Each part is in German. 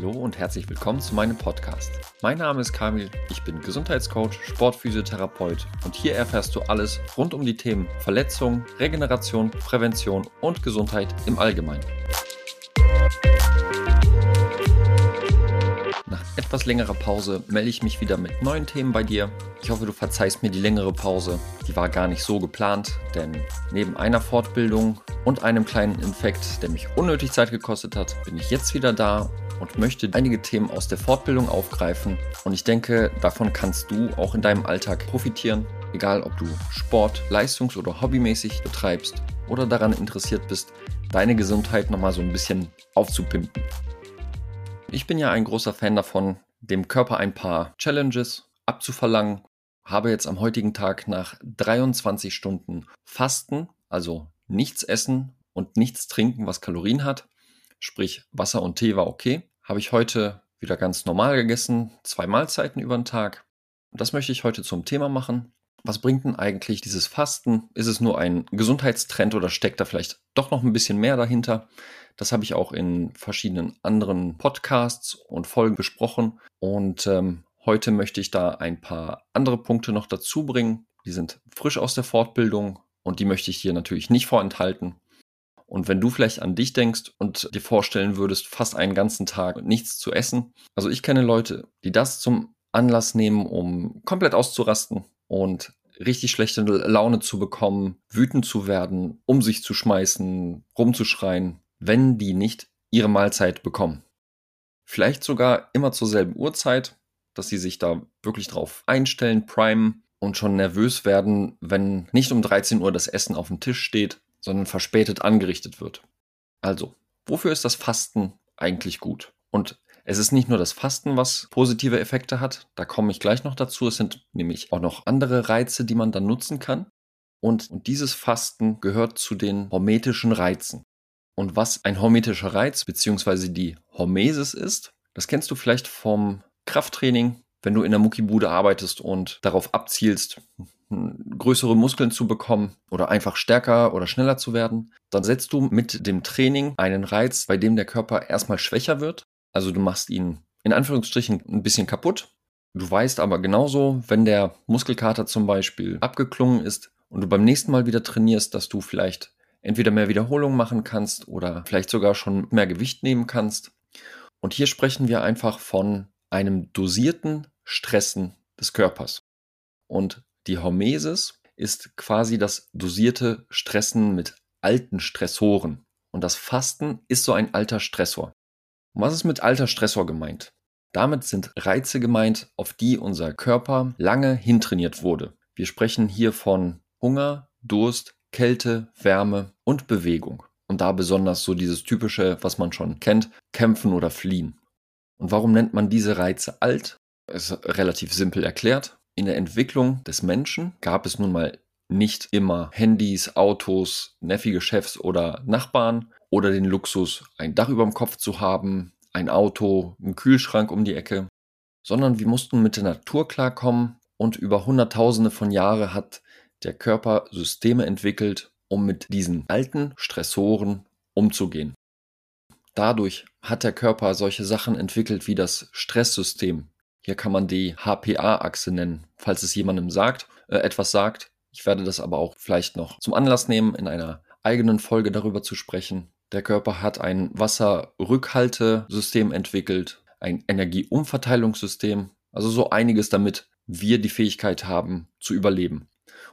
Hallo und herzlich willkommen zu meinem Podcast. Mein Name ist Kamil, ich bin Gesundheitscoach, Sportphysiotherapeut und hier erfährst du alles rund um die Themen Verletzung, Regeneration, Prävention und Gesundheit im Allgemeinen. Nach etwas längerer Pause melde ich mich wieder mit neuen Themen bei dir. Ich hoffe, du verzeihst mir die längere Pause. Die war gar nicht so geplant, denn neben einer Fortbildung und einem kleinen Infekt, der mich unnötig Zeit gekostet hat, bin ich jetzt wieder da und möchte einige Themen aus der Fortbildung aufgreifen. Und ich denke, davon kannst du auch in deinem Alltag profitieren, egal ob du Sport, leistungs- oder hobbymäßig betreibst oder daran interessiert bist, deine Gesundheit nochmal so ein bisschen aufzupimpen. Ich bin ja ein großer Fan davon, dem Körper ein paar Challenges abzuverlangen. Habe jetzt am heutigen Tag nach 23 Stunden Fasten, also nichts essen und nichts trinken, was Kalorien hat, sprich Wasser und Tee war okay, habe ich heute wieder ganz normal gegessen, zwei Mahlzeiten über den Tag. Das möchte ich heute zum Thema machen. Was bringt denn eigentlich dieses Fasten? Ist es nur ein Gesundheitstrend oder steckt da vielleicht doch noch ein bisschen mehr dahinter? Das habe ich auch in verschiedenen anderen Podcasts und Folgen besprochen. Und ähm, heute möchte ich da ein paar andere Punkte noch dazu bringen. Die sind frisch aus der Fortbildung und die möchte ich dir natürlich nicht vorenthalten. Und wenn du vielleicht an dich denkst und dir vorstellen würdest, fast einen ganzen Tag nichts zu essen. Also ich kenne Leute, die das zum Anlass nehmen, um komplett auszurasten und richtig schlechte Laune zu bekommen, wütend zu werden, um sich zu schmeißen, rumzuschreien wenn die nicht ihre Mahlzeit bekommen. Vielleicht sogar immer zur selben Uhrzeit, dass sie sich da wirklich drauf einstellen, primen und schon nervös werden, wenn nicht um 13 Uhr das Essen auf dem Tisch steht, sondern verspätet angerichtet wird. Also, wofür ist das Fasten eigentlich gut? Und es ist nicht nur das Fasten, was positive Effekte hat, da komme ich gleich noch dazu. Es sind nämlich auch noch andere Reize, die man dann nutzen kann. Und, und dieses Fasten gehört zu den hormetischen Reizen. Und was ein hormetischer Reiz bzw. die Hormesis ist, das kennst du vielleicht vom Krafttraining, wenn du in der Muckibude arbeitest und darauf abzielst, größere Muskeln zu bekommen oder einfach stärker oder schneller zu werden, dann setzt du mit dem Training einen Reiz, bei dem der Körper erstmal schwächer wird. Also du machst ihn in Anführungsstrichen ein bisschen kaputt. Du weißt aber genauso, wenn der Muskelkater zum Beispiel abgeklungen ist und du beim nächsten Mal wieder trainierst, dass du vielleicht entweder mehr Wiederholungen machen kannst oder vielleicht sogar schon mehr Gewicht nehmen kannst. Und hier sprechen wir einfach von einem dosierten Stressen des Körpers. Und die Hormesis ist quasi das dosierte Stressen mit alten Stressoren. Und das Fasten ist so ein alter Stressor. Und was ist mit alter Stressor gemeint? Damit sind Reize gemeint, auf die unser Körper lange hintrainiert wurde. Wir sprechen hier von Hunger, Durst, Kälte, Wärme und Bewegung. Und da besonders so dieses typische, was man schon kennt, kämpfen oder fliehen. Und warum nennt man diese Reize alt? Es ist relativ simpel erklärt. In der Entwicklung des Menschen gab es nun mal nicht immer Handys, Autos, neffige Chefs oder Nachbarn oder den Luxus, ein Dach über dem Kopf zu haben, ein Auto, einen Kühlschrank um die Ecke, sondern wir mussten mit der Natur klarkommen und über Hunderttausende von Jahren hat der Körper Systeme entwickelt, um mit diesen alten Stressoren umzugehen. Dadurch hat der Körper solche Sachen entwickelt wie das Stresssystem. Hier kann man die HPA-Achse nennen, falls es jemandem sagt, äh, etwas sagt. Ich werde das aber auch vielleicht noch zum Anlass nehmen, in einer eigenen Folge darüber zu sprechen. Der Körper hat ein Wasserrückhaltesystem entwickelt, ein Energieumverteilungssystem, also so einiges, damit wir die Fähigkeit haben zu überleben.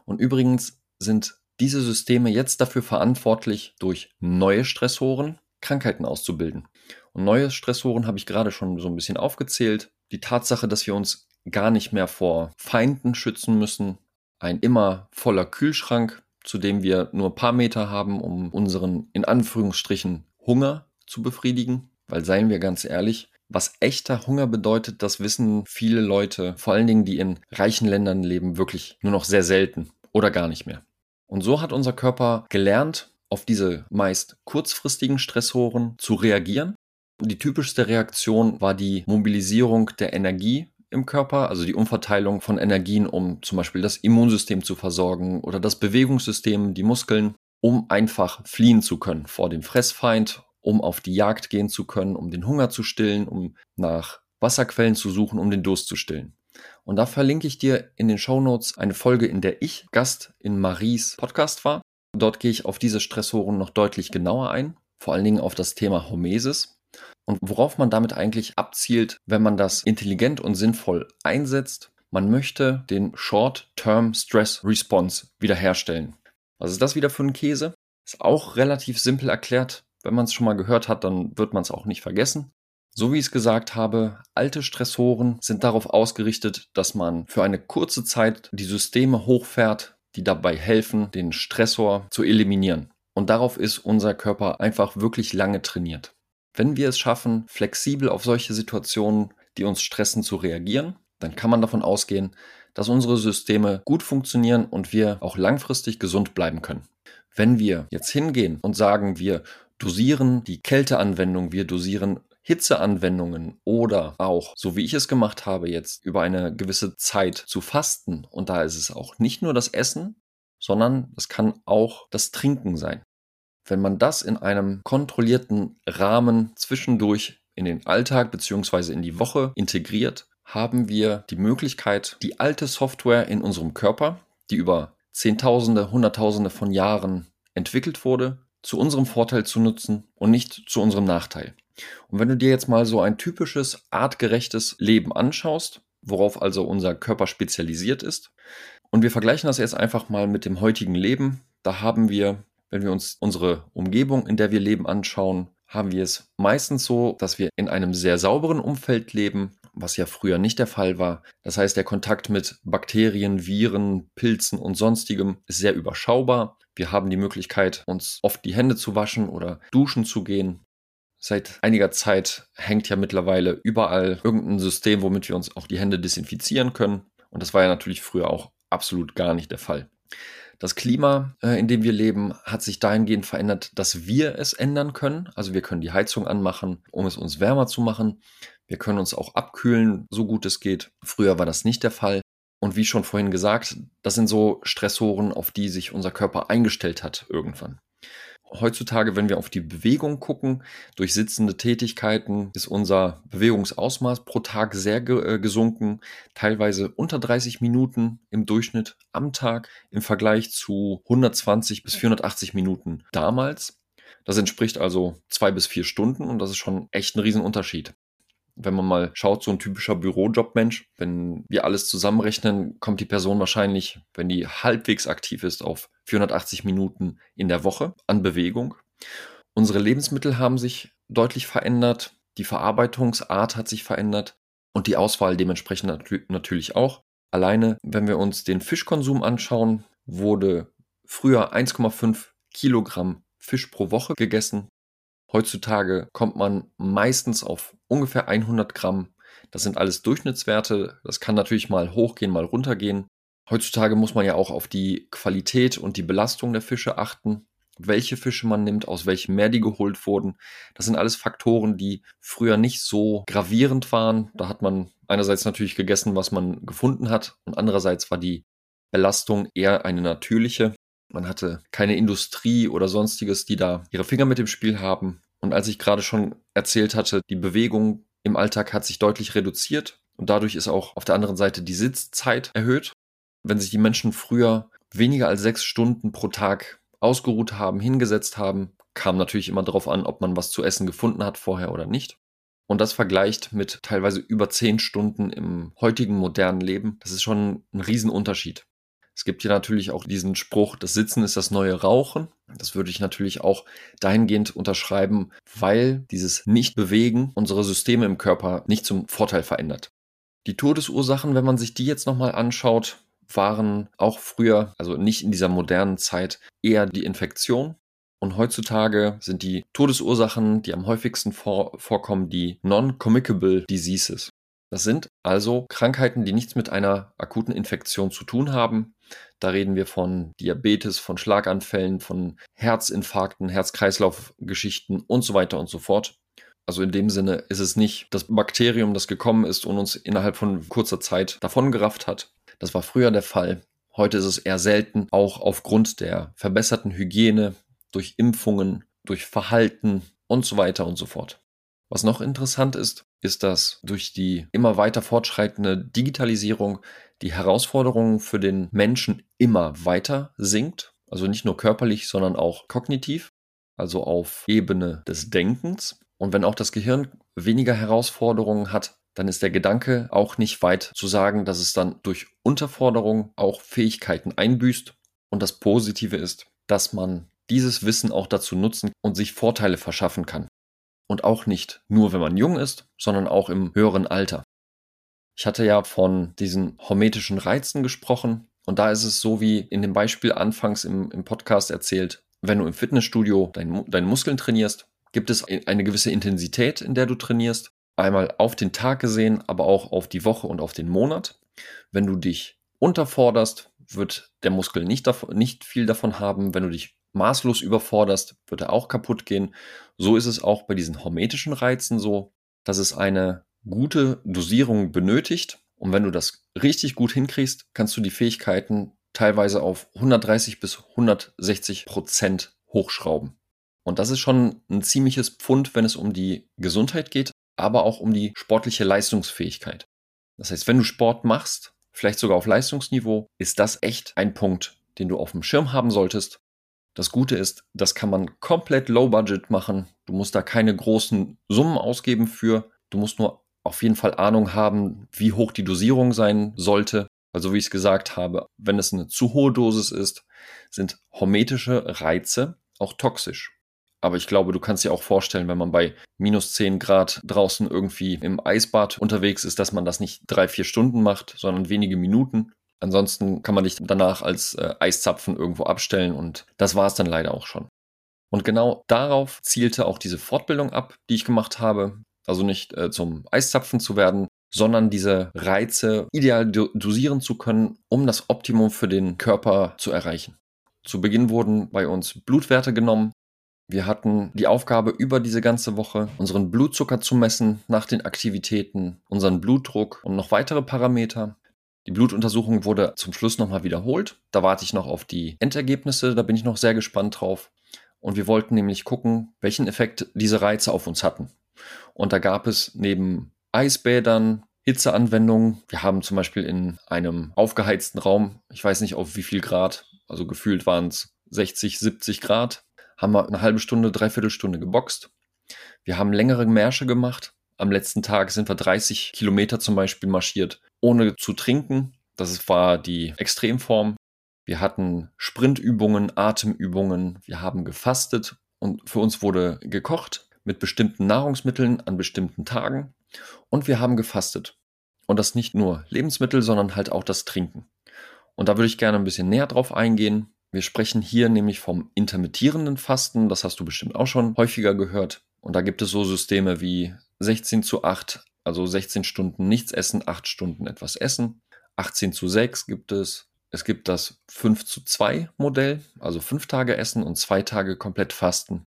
Und übrigens sind diese Systeme jetzt dafür verantwortlich, durch neue Stressoren Krankheiten auszubilden. Und neue Stressoren habe ich gerade schon so ein bisschen aufgezählt. Die Tatsache, dass wir uns gar nicht mehr vor Feinden schützen müssen, ein immer voller Kühlschrank, zu dem wir nur ein paar Meter haben, um unseren in Anführungsstrichen Hunger zu befriedigen. Weil seien wir ganz ehrlich, was echter Hunger bedeutet, das wissen viele Leute, vor allen Dingen die in reichen Ländern leben, wirklich nur noch sehr selten oder gar nicht mehr. Und so hat unser Körper gelernt, auf diese meist kurzfristigen Stressoren zu reagieren. Die typischste Reaktion war die Mobilisierung der Energie im Körper, also die Umverteilung von Energien, um zum Beispiel das Immunsystem zu versorgen oder das Bewegungssystem, die Muskeln, um einfach fliehen zu können vor dem Fressfeind um auf die Jagd gehen zu können, um den Hunger zu stillen, um nach Wasserquellen zu suchen, um den Durst zu stillen. Und da verlinke ich dir in den Show Notes eine Folge, in der ich Gast in Maries Podcast war. Dort gehe ich auf diese Stressoren noch deutlich genauer ein, vor allen Dingen auf das Thema Hormesis und worauf man damit eigentlich abzielt, wenn man das intelligent und sinnvoll einsetzt. Man möchte den Short-Term Stress Response wiederherstellen. Was ist das wieder für ein Käse? Ist auch relativ simpel erklärt. Wenn man es schon mal gehört hat, dann wird man es auch nicht vergessen. So wie ich es gesagt habe, alte Stressoren sind darauf ausgerichtet, dass man für eine kurze Zeit die Systeme hochfährt, die dabei helfen, den Stressor zu eliminieren. Und darauf ist unser Körper einfach wirklich lange trainiert. Wenn wir es schaffen, flexibel auf solche Situationen, die uns stressen, zu reagieren, dann kann man davon ausgehen, dass unsere Systeme gut funktionieren und wir auch langfristig gesund bleiben können. Wenn wir jetzt hingehen und sagen, wir dosieren die Kälteanwendung, wir dosieren Hitzeanwendungen oder auch, so wie ich es gemacht habe, jetzt über eine gewisse Zeit zu fasten. Und da ist es auch nicht nur das Essen, sondern es kann auch das Trinken sein. Wenn man das in einem kontrollierten Rahmen zwischendurch in den Alltag bzw. in die Woche integriert, haben wir die Möglichkeit, die alte Software in unserem Körper, die über Zehntausende, Hunderttausende von Jahren entwickelt wurde, zu unserem Vorteil zu nutzen und nicht zu unserem Nachteil. Und wenn du dir jetzt mal so ein typisches artgerechtes Leben anschaust, worauf also unser Körper spezialisiert ist, und wir vergleichen das jetzt einfach mal mit dem heutigen Leben, da haben wir, wenn wir uns unsere Umgebung, in der wir leben, anschauen, haben wir es meistens so, dass wir in einem sehr sauberen Umfeld leben, was ja früher nicht der Fall war. Das heißt, der Kontakt mit Bakterien, Viren, Pilzen und sonstigem ist sehr überschaubar. Wir haben die Möglichkeit, uns oft die Hände zu waschen oder duschen zu gehen. Seit einiger Zeit hängt ja mittlerweile überall irgendein System, womit wir uns auch die Hände desinfizieren können. Und das war ja natürlich früher auch absolut gar nicht der Fall. Das Klima, äh, in dem wir leben, hat sich dahingehend verändert, dass wir es ändern können. Also wir können die Heizung anmachen, um es uns wärmer zu machen. Wir können uns auch abkühlen, so gut es geht. Früher war das nicht der Fall. Und wie schon vorhin gesagt, das sind so Stressoren, auf die sich unser Körper eingestellt hat irgendwann heutzutage, wenn wir auf die Bewegung gucken, durch sitzende Tätigkeiten ist unser Bewegungsausmaß pro Tag sehr ge äh, gesunken, teilweise unter 30 Minuten im Durchschnitt am Tag im Vergleich zu 120 bis 480 Minuten damals. Das entspricht also zwei bis vier Stunden und das ist schon echt ein Riesenunterschied wenn man mal schaut, so ein typischer Bürojobmensch, wenn wir alles zusammenrechnen, kommt die Person wahrscheinlich, wenn die halbwegs aktiv ist, auf 480 Minuten in der Woche an Bewegung. Unsere Lebensmittel haben sich deutlich verändert, die Verarbeitungsart hat sich verändert und die Auswahl dementsprechend natürlich auch. Alleine, wenn wir uns den Fischkonsum anschauen, wurde früher 1,5 Kilogramm Fisch pro Woche gegessen. Heutzutage kommt man meistens auf ungefähr 100 Gramm. Das sind alles Durchschnittswerte. Das kann natürlich mal hochgehen, mal runtergehen. Heutzutage muss man ja auch auf die Qualität und die Belastung der Fische achten. Welche Fische man nimmt, aus welchem Meer die geholt wurden. Das sind alles Faktoren, die früher nicht so gravierend waren. Da hat man einerseits natürlich gegessen, was man gefunden hat und andererseits war die Belastung eher eine natürliche. Man hatte keine Industrie oder sonstiges, die da ihre Finger mit dem Spiel haben. Und als ich gerade schon erzählt hatte, die Bewegung im Alltag hat sich deutlich reduziert und dadurch ist auch auf der anderen Seite die Sitzzeit erhöht. Wenn sich die Menschen früher weniger als sechs Stunden pro Tag ausgeruht haben, hingesetzt haben, kam natürlich immer darauf an, ob man was zu essen gefunden hat vorher oder nicht. Und das vergleicht mit teilweise über zehn Stunden im heutigen modernen Leben, das ist schon ein Riesenunterschied. Es gibt ja natürlich auch diesen Spruch, das Sitzen ist das neue Rauchen. Das würde ich natürlich auch dahingehend unterschreiben, weil dieses Nicht-Bewegen unsere Systeme im Körper nicht zum Vorteil verändert. Die Todesursachen, wenn man sich die jetzt nochmal anschaut, waren auch früher, also nicht in dieser modernen Zeit, eher die Infektion. Und heutzutage sind die Todesursachen, die am häufigsten vor vorkommen, die Non-Communicable Diseases. Das sind also Krankheiten, die nichts mit einer akuten Infektion zu tun haben. Da reden wir von Diabetes, von Schlaganfällen, von Herzinfarkten, Herz-Kreislauf-Geschichten und so weiter und so fort. Also in dem Sinne ist es nicht das Bakterium, das gekommen ist und uns innerhalb von kurzer Zeit davongerafft hat. Das war früher der Fall. Heute ist es eher selten, auch aufgrund der verbesserten Hygiene, durch Impfungen, durch Verhalten, und so weiter und so fort. Was noch interessant ist, ist, dass durch die immer weiter fortschreitende Digitalisierung die Herausforderung für den Menschen immer weiter sinkt. Also nicht nur körperlich, sondern auch kognitiv, also auf Ebene des Denkens. Und wenn auch das Gehirn weniger Herausforderungen hat, dann ist der Gedanke auch nicht weit zu sagen, dass es dann durch Unterforderung auch Fähigkeiten einbüßt. Und das Positive ist, dass man dieses Wissen auch dazu nutzen und sich Vorteile verschaffen kann. Und auch nicht nur, wenn man jung ist, sondern auch im höheren Alter. Ich hatte ja von diesen hormetischen Reizen gesprochen. Und da ist es so wie in dem Beispiel anfangs im, im Podcast erzählt, wenn du im Fitnessstudio dein, deine Muskeln trainierst, gibt es eine gewisse Intensität, in der du trainierst. Einmal auf den Tag gesehen, aber auch auf die Woche und auf den Monat. Wenn du dich unterforderst, wird der Muskel nicht, davon, nicht viel davon haben. Wenn du dich maßlos überforderst, wird er auch kaputt gehen. So ist es auch bei diesen hormetischen Reizen so, dass es eine gute Dosierung benötigt. Und wenn du das richtig gut hinkriegst, kannst du die Fähigkeiten teilweise auf 130 bis 160 Prozent hochschrauben. Und das ist schon ein ziemliches Pfund, wenn es um die Gesundheit geht, aber auch um die sportliche Leistungsfähigkeit. Das heißt, wenn du Sport machst, vielleicht sogar auf Leistungsniveau, ist das echt ein Punkt, den du auf dem Schirm haben solltest. Das Gute ist, das kann man komplett low budget machen. Du musst da keine großen Summen ausgeben für. Du musst nur auf jeden Fall Ahnung haben, wie hoch die Dosierung sein sollte. Also wie ich es gesagt habe, wenn es eine zu hohe Dosis ist, sind hormetische Reize auch toxisch. Aber ich glaube, du kannst dir auch vorstellen, wenn man bei minus 10 Grad draußen irgendwie im Eisbad unterwegs ist, dass man das nicht drei, vier Stunden macht, sondern wenige Minuten. Ansonsten kann man dich danach als äh, Eiszapfen irgendwo abstellen und das war es dann leider auch schon. Und genau darauf zielte auch diese Fortbildung ab, die ich gemacht habe. Also nicht äh, zum Eiszapfen zu werden, sondern diese Reize ideal do dosieren zu können, um das Optimum für den Körper zu erreichen. Zu Beginn wurden bei uns Blutwerte genommen. Wir hatten die Aufgabe, über diese ganze Woche unseren Blutzucker zu messen nach den Aktivitäten, unseren Blutdruck und noch weitere Parameter. Die Blutuntersuchung wurde zum Schluss nochmal wiederholt. Da warte ich noch auf die Endergebnisse, da bin ich noch sehr gespannt drauf. Und wir wollten nämlich gucken, welchen Effekt diese Reize auf uns hatten. Und da gab es neben Eisbädern, Hitzeanwendungen, wir haben zum Beispiel in einem aufgeheizten Raum, ich weiß nicht auf wie viel Grad, also gefühlt waren es 60, 70 Grad, haben wir eine halbe Stunde, dreiviertel Stunde geboxt. Wir haben längere Märsche gemacht. Am letzten Tag sind wir 30 Kilometer zum Beispiel marschiert ohne zu trinken. Das war die Extremform. Wir hatten Sprintübungen, Atemübungen, wir haben gefastet und für uns wurde gekocht mit bestimmten Nahrungsmitteln an bestimmten Tagen und wir haben gefastet. Und das nicht nur Lebensmittel, sondern halt auch das Trinken. Und da würde ich gerne ein bisschen näher drauf eingehen. Wir sprechen hier nämlich vom intermittierenden Fasten, das hast du bestimmt auch schon häufiger gehört. Und da gibt es so Systeme wie 16 zu 8, also 16 Stunden nichts essen, 8 Stunden etwas essen. 18 zu 6 gibt es. Es gibt das 5 zu 2 Modell, also 5 Tage essen und 2 Tage komplett fasten.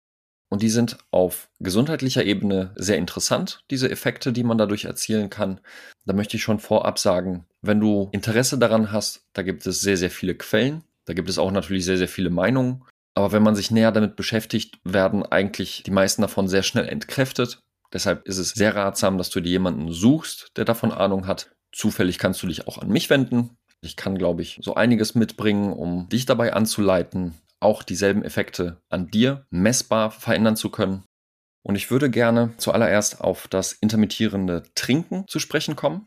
Und die sind auf gesundheitlicher Ebene sehr interessant, diese Effekte, die man dadurch erzielen kann. Da möchte ich schon vorab sagen, wenn du Interesse daran hast, da gibt es sehr, sehr viele Quellen. Da gibt es auch natürlich sehr, sehr viele Meinungen. Aber wenn man sich näher damit beschäftigt, werden eigentlich die meisten davon sehr schnell entkräftet. Deshalb ist es sehr ratsam, dass du dir jemanden suchst, der davon Ahnung hat. Zufällig kannst du dich auch an mich wenden. Ich kann, glaube ich, so einiges mitbringen, um dich dabei anzuleiten, auch dieselben Effekte an dir messbar verändern zu können. Und ich würde gerne zuallererst auf das intermittierende Trinken zu sprechen kommen.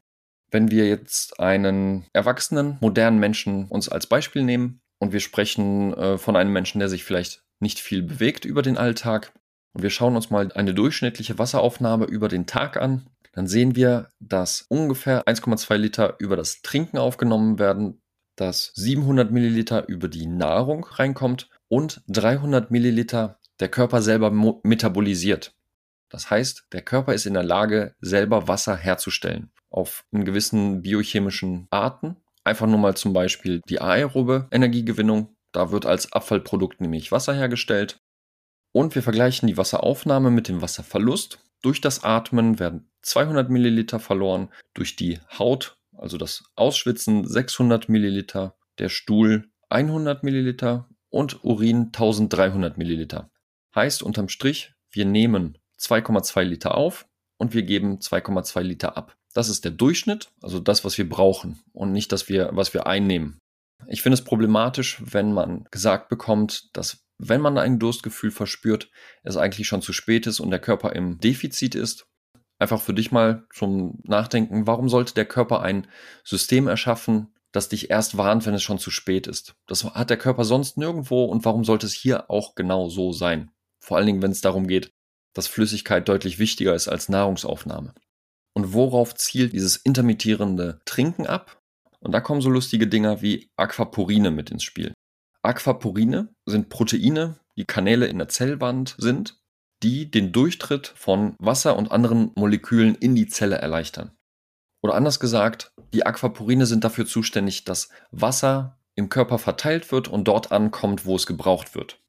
Wenn wir jetzt einen erwachsenen, modernen Menschen uns als Beispiel nehmen und wir sprechen äh, von einem Menschen, der sich vielleicht nicht viel bewegt über den Alltag, und wir schauen uns mal eine durchschnittliche Wasseraufnahme über den Tag an, dann sehen wir, dass ungefähr 1,2 Liter über das Trinken aufgenommen werden, dass 700 Milliliter über die Nahrung reinkommt und 300 Milliliter der Körper selber metabolisiert. Das heißt, der Körper ist in der Lage, selber Wasser herzustellen auf einen gewissen biochemischen Arten. Einfach nur mal zum Beispiel die aerobe Energiegewinnung. Da wird als Abfallprodukt nämlich Wasser hergestellt. Und wir vergleichen die Wasseraufnahme mit dem Wasserverlust. Durch das Atmen werden 200 Milliliter verloren, durch die Haut, also das Ausschwitzen 600 Milliliter, der Stuhl 100 Milliliter und Urin 1300 Milliliter. Heißt unterm Strich wir nehmen 2,2 Liter auf und wir geben 2,2 Liter ab. Das ist der Durchschnitt, also das, was wir brauchen und nicht das, was wir einnehmen. Ich finde es problematisch, wenn man gesagt bekommt, dass wenn man ein Durstgefühl verspürt, es eigentlich schon zu spät ist und der Körper im Defizit ist. Einfach für dich mal zum Nachdenken, warum sollte der Körper ein System erschaffen, das dich erst warnt, wenn es schon zu spät ist? Das hat der Körper sonst nirgendwo und warum sollte es hier auch genau so sein? Vor allen Dingen, wenn es darum geht, dass Flüssigkeit deutlich wichtiger ist als Nahrungsaufnahme. Und worauf zielt dieses intermittierende Trinken ab? Und da kommen so lustige Dinger wie Aquaporine mit ins Spiel. Aquaporine sind Proteine, die Kanäle in der Zellwand sind, die den Durchtritt von Wasser und anderen Molekülen in die Zelle erleichtern. Oder anders gesagt, die Aquaporine sind dafür zuständig, dass Wasser im Körper verteilt wird und dort ankommt, wo es gebraucht wird.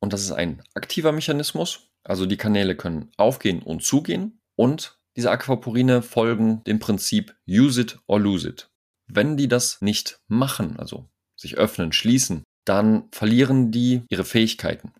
Und das ist ein aktiver Mechanismus, also die Kanäle können aufgehen und zugehen und diese Aquaporine folgen dem Prinzip use it or lose it. Wenn die das nicht machen, also sich öffnen, schließen, dann verlieren die ihre Fähigkeiten.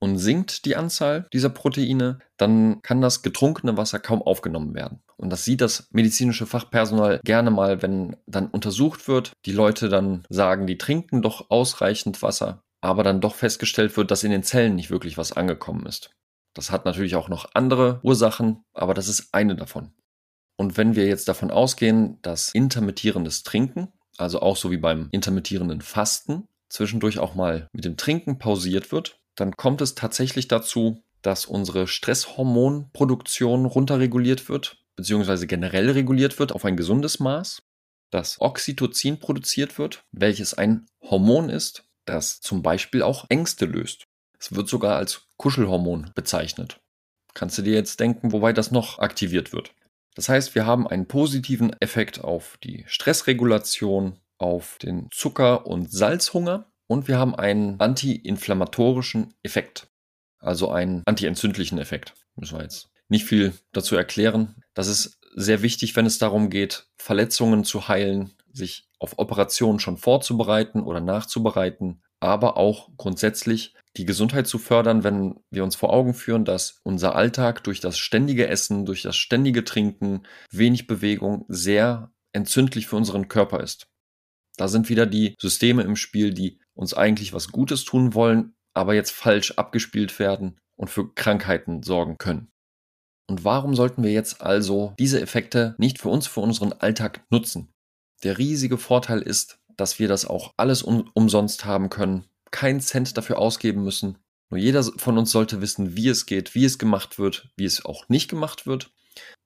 Und sinkt die Anzahl dieser Proteine, dann kann das getrunkene Wasser kaum aufgenommen werden. Und das sieht das medizinische Fachpersonal gerne mal, wenn dann untersucht wird. Die Leute dann sagen, die trinken doch ausreichend Wasser, aber dann doch festgestellt wird, dass in den Zellen nicht wirklich was angekommen ist. Das hat natürlich auch noch andere Ursachen, aber das ist eine davon. Und wenn wir jetzt davon ausgehen, dass intermittierendes Trinken, also auch so wie beim intermittierenden Fasten, zwischendurch auch mal mit dem Trinken pausiert wird, dann kommt es tatsächlich dazu, dass unsere Stresshormonproduktion runterreguliert wird, beziehungsweise generell reguliert wird auf ein gesundes Maß, dass Oxytocin produziert wird, welches ein Hormon ist, das zum Beispiel auch Ängste löst. Es wird sogar als Kuschelhormon bezeichnet. Kannst du dir jetzt denken, wobei das noch aktiviert wird? Das heißt, wir haben einen positiven Effekt auf die Stressregulation, auf den Zucker- und Salzhunger und wir haben einen antiinflammatorischen Effekt, also einen antientzündlichen Effekt. Müssen wir jetzt nicht viel dazu erklären. Das ist sehr wichtig, wenn es darum geht, Verletzungen zu heilen, sich auf Operationen schon vorzubereiten oder nachzubereiten, aber auch grundsätzlich die Gesundheit zu fördern, wenn wir uns vor Augen führen, dass unser Alltag durch das ständige Essen, durch das ständige Trinken, wenig Bewegung sehr entzündlich für unseren Körper ist. Da sind wieder die Systeme im Spiel, die uns eigentlich was Gutes tun wollen, aber jetzt falsch abgespielt werden und für Krankheiten sorgen können. Und warum sollten wir jetzt also diese Effekte nicht für uns, für unseren Alltag nutzen? Der riesige Vorteil ist, dass wir das auch alles um, umsonst haben können, keinen Cent dafür ausgeben müssen. Nur jeder von uns sollte wissen, wie es geht, wie es gemacht wird, wie es auch nicht gemacht wird.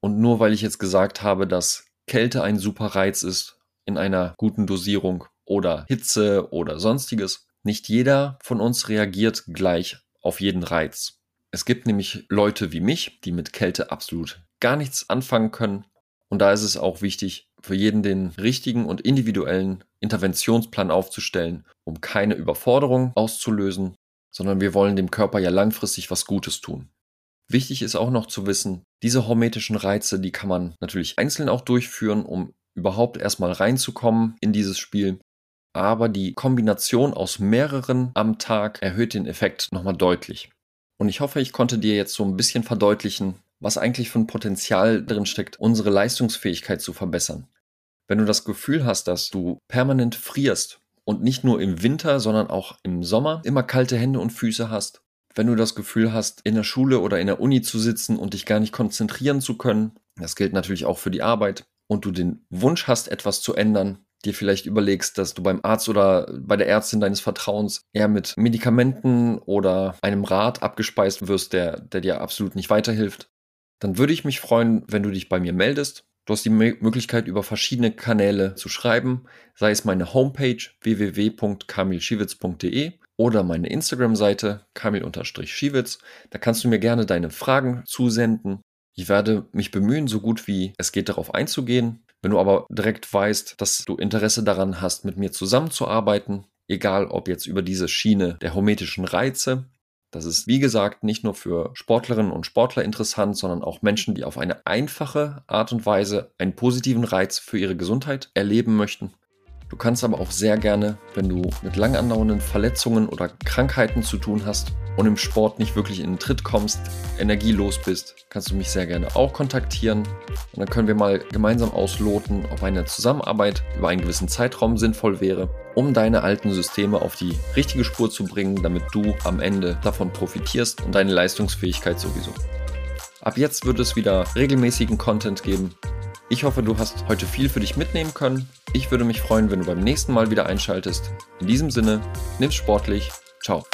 Und nur weil ich jetzt gesagt habe, dass Kälte ein super Reiz ist, in einer guten Dosierung oder Hitze oder sonstiges. Nicht jeder von uns reagiert gleich auf jeden Reiz. Es gibt nämlich Leute wie mich, die mit Kälte absolut gar nichts anfangen können. Und da ist es auch wichtig, für jeden den richtigen und individuellen Interventionsplan aufzustellen, um keine Überforderung auszulösen, sondern wir wollen dem Körper ja langfristig was Gutes tun. Wichtig ist auch noch zu wissen, diese hormetischen Reize, die kann man natürlich einzeln auch durchführen, um überhaupt erstmal reinzukommen in dieses Spiel. Aber die Kombination aus mehreren am Tag erhöht den Effekt nochmal deutlich. Und ich hoffe, ich konnte dir jetzt so ein bisschen verdeutlichen, was eigentlich für ein Potenzial drin steckt, unsere Leistungsfähigkeit zu verbessern. Wenn du das Gefühl hast, dass du permanent frierst und nicht nur im Winter, sondern auch im Sommer immer kalte Hände und Füße hast, wenn du das Gefühl hast, in der Schule oder in der Uni zu sitzen und dich gar nicht konzentrieren zu können, das gilt natürlich auch für die Arbeit, und du den Wunsch hast, etwas zu ändern, dir vielleicht überlegst, dass du beim Arzt oder bei der Ärztin deines Vertrauens eher mit Medikamenten oder einem Rat abgespeist wirst, der, der dir absolut nicht weiterhilft, dann würde ich mich freuen, wenn du dich bei mir meldest. Du hast die Möglichkeit, über verschiedene Kanäle zu schreiben, sei es meine Homepage www.kamilschiewitz.de oder meine Instagram-Seite kamil-schiewitz. Da kannst du mir gerne deine Fragen zusenden ich werde mich bemühen, so gut wie es geht, darauf einzugehen. Wenn du aber direkt weißt, dass du Interesse daran hast, mit mir zusammenzuarbeiten, egal ob jetzt über diese Schiene der hometischen Reize, das ist wie gesagt nicht nur für Sportlerinnen und Sportler interessant, sondern auch Menschen, die auf eine einfache Art und Weise einen positiven Reiz für ihre Gesundheit erleben möchten. Du kannst aber auch sehr gerne, wenn du mit lang andauernden Verletzungen oder Krankheiten zu tun hast und im Sport nicht wirklich in den Tritt kommst, energielos bist, kannst du mich sehr gerne auch kontaktieren. Und dann können wir mal gemeinsam ausloten, ob eine Zusammenarbeit über einen gewissen Zeitraum sinnvoll wäre, um deine alten Systeme auf die richtige Spur zu bringen, damit du am Ende davon profitierst und deine Leistungsfähigkeit sowieso. Ab jetzt wird es wieder regelmäßigen Content geben. Ich hoffe, du hast heute viel für dich mitnehmen können. Ich würde mich freuen, wenn du beim nächsten Mal wieder einschaltest. In diesem Sinne, nimm's sportlich. Ciao.